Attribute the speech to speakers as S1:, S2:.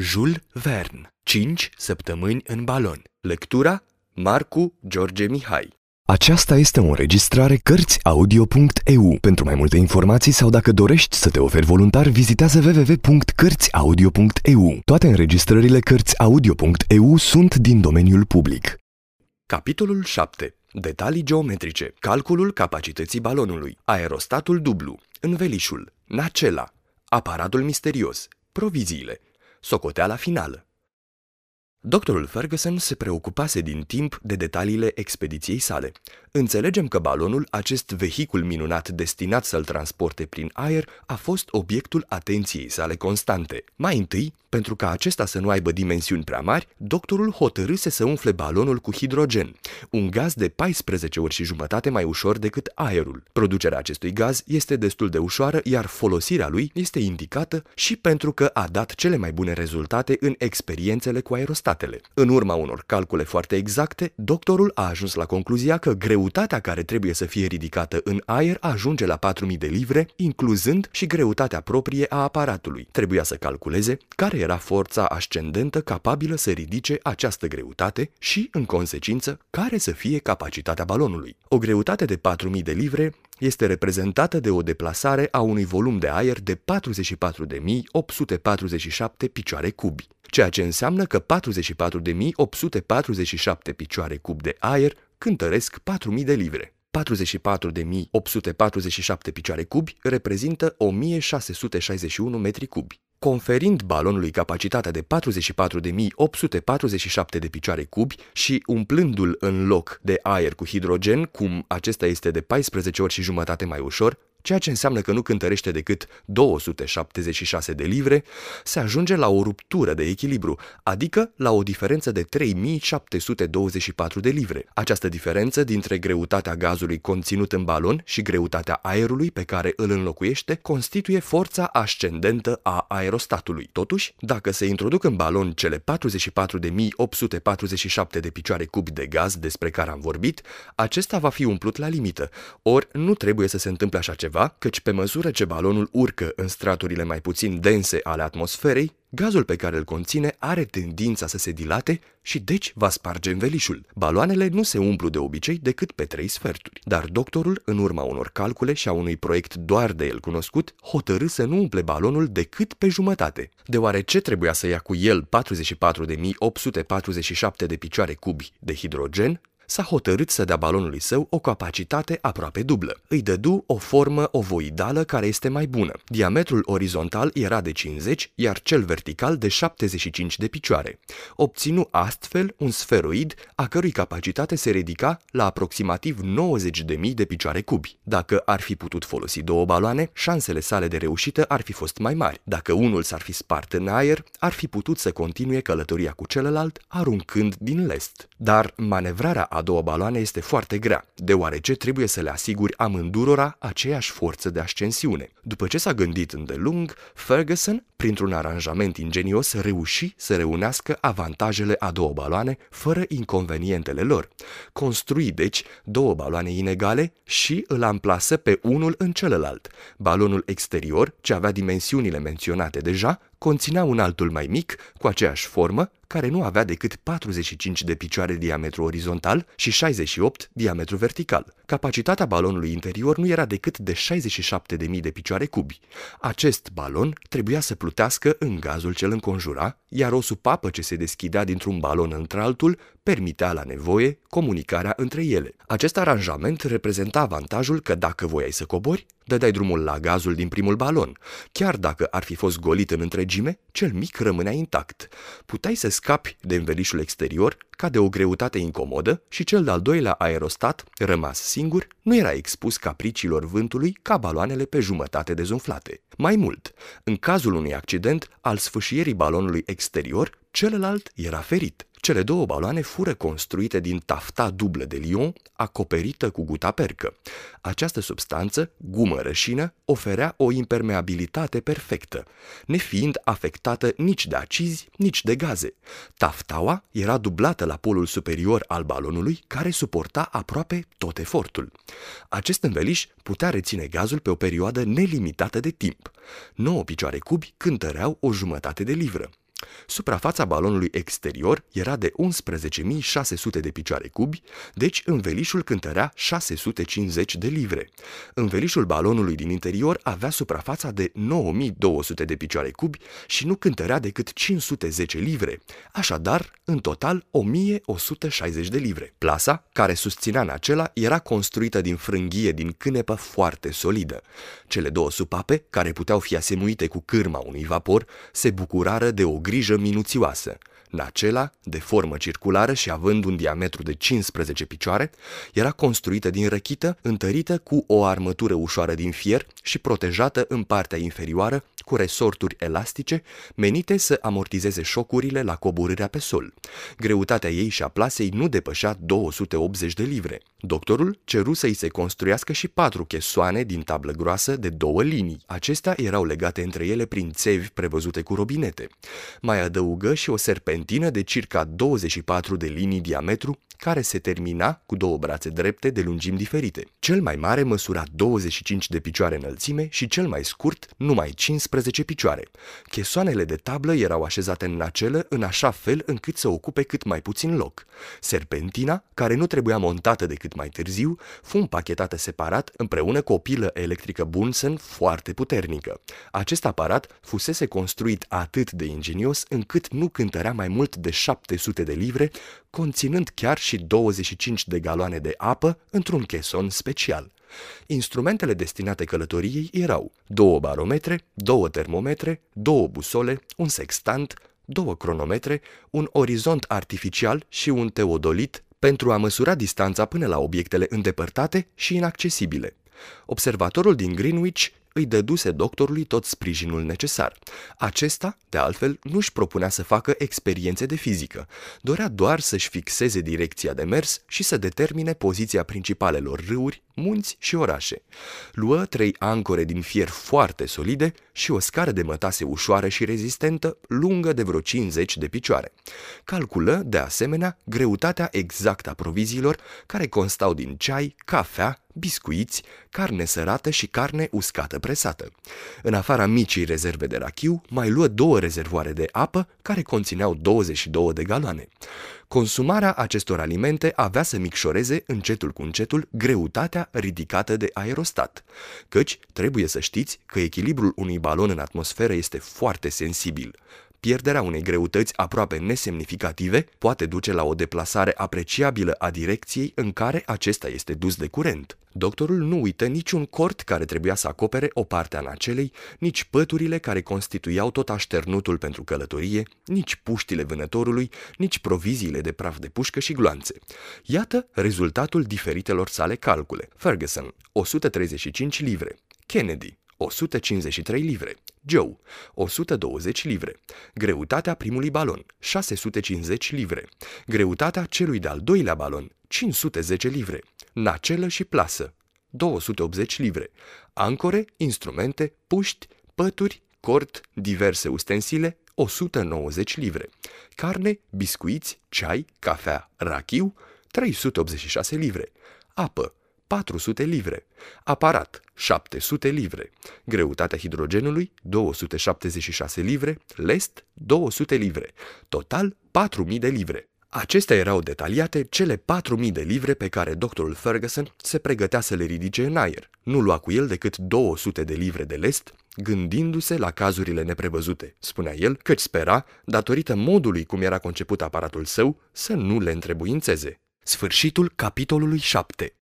S1: Jules Verne. 5 săptămâni în balon. Lectura Marcu George Mihai.
S2: Aceasta este o înregistrare Cărțiaudio.eu. Pentru mai multe informații sau dacă dorești să te oferi voluntar, vizitează www.cărțiaudio.eu. Toate înregistrările Cărțiaudio.eu sunt din domeniul public.
S1: Capitolul 7 Detalii geometrice. Calculul capacității balonului. Aerostatul dublu. Învelișul. Nacela. Aparatul misterios. Proviziile Socoteala finală Doctorul Ferguson se preocupase din timp de detaliile expediției sale. Înțelegem că balonul, acest vehicul minunat destinat să-l transporte prin aer, a fost obiectul atenției sale constante. Mai întâi, pentru ca acesta să nu aibă dimensiuni prea mari, doctorul hotărâse să umfle balonul cu hidrogen, un gaz de 14 ori și jumătate mai ușor decât aerul. Producerea acestui gaz este destul de ușoară, iar folosirea lui este indicată și pentru că a dat cele mai bune rezultate în experiențele cu aerostatele. În urma unor calcule foarte exacte, doctorul a ajuns la concluzia că greutatea care trebuie să fie ridicată în aer ajunge la 4000 de livre, incluzând și greutatea proprie a aparatului. Trebuia să calculeze care era forța ascendentă capabilă să ridice această greutate și, în consecință, care să fie capacitatea balonului. O greutate de 4000 de livre este reprezentată de o deplasare a unui volum de aer de 44.847 picioare cubi, ceea ce înseamnă că 44.847 picioare cub de aer cântăresc 4.000 de livre. 44.847 picioare cubi reprezintă 1661 metri cubi. Conferind balonului capacitatea de 44.847 de picioare cubi și umplându-l în loc de aer cu hidrogen, cum acesta este de 14 ori și jumătate mai ușor, ceea ce înseamnă că nu cântărește decât 276 de livre, se ajunge la o ruptură de echilibru, adică la o diferență de 3724 de livre. Această diferență dintre greutatea gazului conținut în balon și greutatea aerului pe care îl înlocuiește constituie forța ascendentă a aerostatului. Totuși, dacă se introduc în balon cele 44.847 de picioare cubi de gaz despre care am vorbit, acesta va fi umplut la limită, ori nu trebuie să se întâmple așa ceva ceva, căci pe măsură ce balonul urcă în straturile mai puțin dense ale atmosferei, gazul pe care îl conține are tendința să se dilate și deci va sparge învelișul. Baloanele nu se umplu de obicei decât pe trei sferturi, dar doctorul, în urma unor calcule și a unui proiect doar de el cunoscut, hotărâ să nu umple balonul decât pe jumătate. Deoarece trebuia să ia cu el 44.847 de picioare cubi de hidrogen, s-a hotărât să dea balonului său o capacitate aproape dublă. Îi dădu o formă ovoidală care este mai bună. Diametrul orizontal era de 50, iar cel vertical de 75 de picioare. Obținu astfel un sferoid a cărui capacitate se ridica la aproximativ 90.000 de picioare cubi. Dacă ar fi putut folosi două baloane, șansele sale de reușită ar fi fost mai mari. Dacă unul s-ar fi spart în aer, ar fi putut să continue călătoria cu celălalt, aruncând din lest. Dar manevrarea a două baloane este foarte grea, deoarece trebuie să le asiguri amândurora aceeași forță de ascensiune. După ce s-a gândit îndelung, Ferguson, printr-un aranjament ingenios, reuși să reunească avantajele a două baloane fără inconvenientele lor. Construi, deci, două baloane inegale și îl amplasă pe unul în celălalt. Balonul exterior, ce avea dimensiunile menționate deja, conținea un altul mai mic, cu aceeași formă, care nu avea decât 45 de picioare diametru orizontal și 68 diametru vertical. Capacitatea balonului interior nu era decât de 67.000 de picioare cubi. Acest balon trebuia să plutească în gazul ce îl înconjura, iar o supapă ce se deschidea dintr-un balon într-altul permitea la nevoie comunicarea între ele. Acest aranjament reprezenta avantajul că dacă voiai să cobori, dădeai drumul la gazul din primul balon. Chiar dacă ar fi fost golit în întregime, cel mic rămânea intact. Puteai să scapi de învelișul exterior ca de o greutate incomodă și cel de-al doilea aerostat, rămas singur, nu era expus capriciilor vântului ca baloanele pe jumătate dezumflate. Mai mult, în cazul unui accident al sfâșierii balonului exterior, celălalt era ferit. Cele două baloane fură construite din tafta dublă de lion, acoperită cu gutapercă. Această substanță, gumă rășină, oferea o impermeabilitate perfectă, nefiind afectată nici de acizi, nici de gaze. Taftaua era dublată la polul superior al balonului, care suporta aproape tot efortul. Acest înveliș putea reține gazul pe o perioadă nelimitată de timp. Nouă picioare cubi cântăreau o jumătate de livră. Suprafața balonului exterior era de 11.600 de picioare cubi, deci învelișul cântărea 650 de livre. Învelișul balonului din interior avea suprafața de 9.200 de picioare cubi și nu cântărea decât 510 livre, așadar, în total, 1.160 de livre. Plasa, care susținea în acela, era construită din frânghie din cânepă foarte solidă. Cele două supape, care puteau fi asemuite cu cârma unui vapor, se bucurară de o grijă minuțioasă. Nacela, de formă circulară și având un diametru de 15 picioare, era construită din răchită, întărită cu o armătură ușoară din fier și protejată în partea inferioară cu resorturi elastice menite să amortizeze șocurile la coborârea pe sol. Greutatea ei și a plasei nu depășea 280 de livre. Doctorul ceru să-i se construiască și patru chesoane din tablă groasă de două linii. Acestea erau legate între ele prin țevi prevăzute cu robinete. Mai adăugă și o serpentină de circa 24 de linii diametru care se termina cu două brațe drepte de lungimi diferite. Cel mai mare măsura 25 de picioare înălțime și cel mai scurt numai 15 picioare. Chesoanele de tablă erau așezate în nacelă în așa fel încât să ocupe cât mai puțin loc. Serpentina, care nu trebuia montată decât mai târziu, fu împachetată separat împreună cu o pilă electrică Bunsen foarte puternică. Acest aparat fusese construit atât de ingenios încât nu cântărea mai mult de 700 de livre, conținând chiar și 25 de galoane de apă într-un cheson special. Instrumentele destinate călătoriei erau două barometre, două termometre, două busole, un sextant, două cronometre, un orizont artificial și un teodolit pentru a măsura distanța până la obiectele îndepărtate și inaccesibile. Observatorul din Greenwich îi dăduse doctorului tot sprijinul necesar. Acesta, de altfel, nu-și propunea să facă experiențe de fizică, dorea doar să-și fixeze direcția de mers și să determine poziția principalelor râuri, munți și orașe. Luă trei ancore din fier foarte solide și o scară de mătase ușoară și rezistentă, lungă de vreo 50 de picioare. Calculă, de asemenea, greutatea exactă a proviziilor, care constau din ceai, cafea, biscuiți, carne sărată și carne uscată presată. În afara micii rezerve de rachiu, mai luă două rezervoare de apă care conțineau 22 de galoane. Consumarea acestor alimente avea să micșoreze încetul cu încetul greutatea ridicată de aerostat, căci trebuie să știți că echilibrul unui balon în atmosferă este foarte sensibil pierderea unei greutăți aproape nesemnificative poate duce la o deplasare apreciabilă a direcției în care acesta este dus de curent. Doctorul nu uită niciun cort care trebuia să acopere o parte a nacelei, nici păturile care constituiau tot așternutul pentru călătorie, nici puștile vânătorului, nici proviziile de praf de pușcă și gloanțe. Iată rezultatul diferitelor sale calcule. Ferguson, 135 livre. Kennedy, 153 livre. Joe, 120 livre. Greutatea primului balon, 650 livre. Greutatea celui de-al doilea balon, 510 livre. Nacelă și plasă, 280 livre. Ancore, instrumente, puști, pături, cort, diverse ustensile, 190 livre. Carne, biscuiți, ceai, cafea, rachiu, 386 livre. Apă, 400 livre, aparat 700 livre, greutatea hidrogenului 276 livre, lest 200 livre, total 4000 de livre. Acestea erau detaliate cele 4000 de livre pe care doctorul Ferguson se pregătea să le ridice în aer. Nu lua cu el decât 200 de livre de lest, gândindu-se la cazurile neprevăzute, spunea el, căci spera, datorită modului cum era conceput aparatul său, să nu le întrebuințeze. Sfârșitul capitolului 7